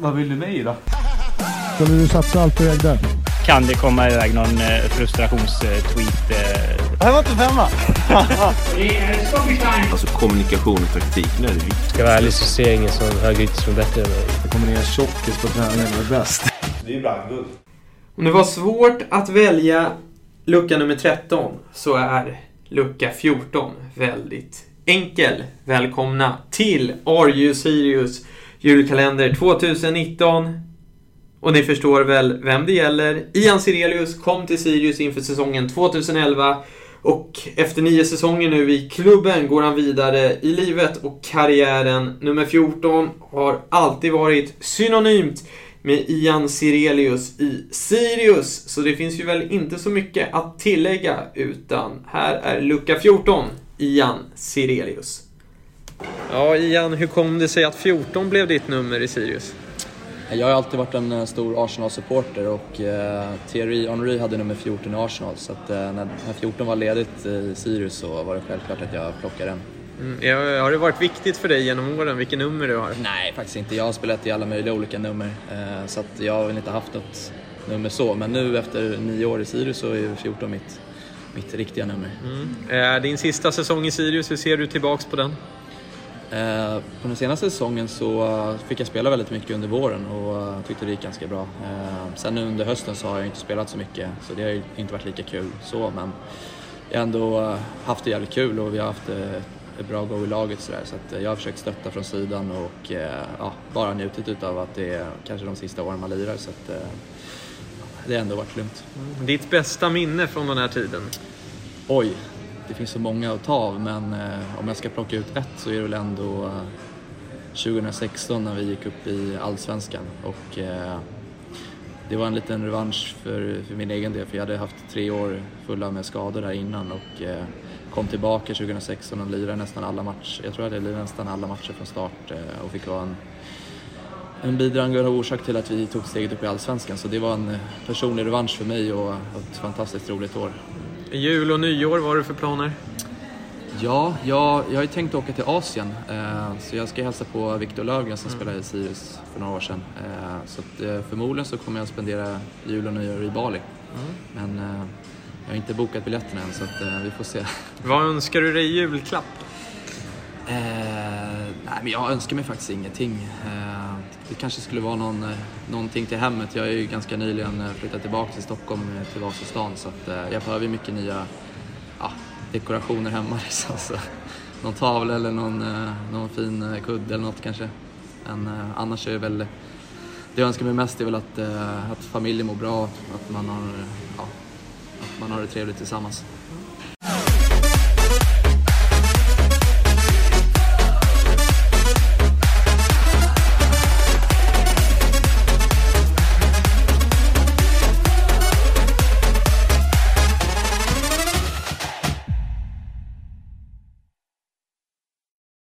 Vad vill du mig då? Skulle du satsa allt du ägde? Kan det komma iväg någon eh, frustrationstweet? Eh? Det här var inte femma. Alltså kommunikation och taktik, nu är det viktigt. Ska jag vara ärlig så ser jag ingen som högerytter som är bättre än mig. Det kommer ner tjockis på träningen och är bäst. Det är ju brandguld. Om det var svårt att välja lucka nummer 13 så är lucka 14 väldigt enkel. Välkomna till Are Sirius julkalender 2019. Och ni förstår väl vem det gäller. Ian Sirelius kom till Sirius inför säsongen 2011 och efter nio säsonger nu i klubben går han vidare i livet och karriären. Nummer 14 har alltid varit synonymt med Ian Sirelius i Sirius. Så det finns ju väl inte så mycket att tillägga utan här är lucka 14, Ian Sirelius. Ja, Ian, hur kom det sig att 14 blev ditt nummer i Sirius? Jag har alltid varit en eh, stor Arsenal-supporter och eh, Thierry Henry hade nummer 14 i Arsenal så att, eh, när 14 var ledigt i Sirius så var det självklart att jag plockade den. Mm, har det varit viktigt för dig genom åren vilket nummer du har? Nej, faktiskt inte. Jag har spelat i alla möjliga olika nummer eh, så att jag har väl inte haft något nummer så. Men nu efter nio år i Sirius så är 14 mitt, mitt riktiga nummer. Mm. Din sista säsong i Sirius, hur ser du tillbaks på den? Eh, på den senaste säsongen så fick jag spela väldigt mycket under våren och tyckte det gick ganska bra. Eh, sen under hösten så har jag inte spelat så mycket så det har inte varit lika kul så men jag har ändå haft det jävligt kul och vi har haft ett bra go i laget så, där, så jag har försökt stötta från sidan och ja, bara njutit av att det är kanske de sista åren man lirar så att det har ändå varit lugnt. Ditt bästa minne från den här tiden? Oj, det finns så många att ta av men eh, om jag ska plocka ut ett så är det väl ändå eh, 2016 när vi gick upp i Allsvenskan och eh, det var en liten revansch för, för min egen del för jag hade haft tre år fulla med skador där innan och eh, kom tillbaka 2016 och lirade nästan alla matcher. Jag tror att jag lirade nästan alla matcher från start eh, och fick vara en, en bidragande orsak till att vi tog steget upp i Allsvenskan så det var en personlig revansch för mig och ett fantastiskt roligt år. Jul och nyår, vad har du för planer? Ja, jag, jag har ju tänkt åka till Asien. Eh, så jag ska hälsa på Viktor Löfgren som mm. spelade i Sirius för några år sedan. Eh, så att, eh, förmodligen så kommer jag att spendera jul och nyår i Bali. Mm. Men eh, jag har inte bokat biljetterna än så att, eh, vi får se. Vad önskar du dig i julklapp? Eh, nej, men jag önskar mig faktiskt ingenting det kanske skulle vara någon, eh, någonting till hemmet. Jag är ju ganska nyligen eh, flyttat tillbaka till Stockholm, eh, till Vasastan, så att, jag behöver mycket nya ja, dekorationer hemma. Liksom. Så, någon tavla eller någon, någon fin kudde eller något kanske. Men annars är det väl, det jag önskar mig mest är väl att, att familjen mår bra, att man har, ja, att man har det trevligt tillsammans.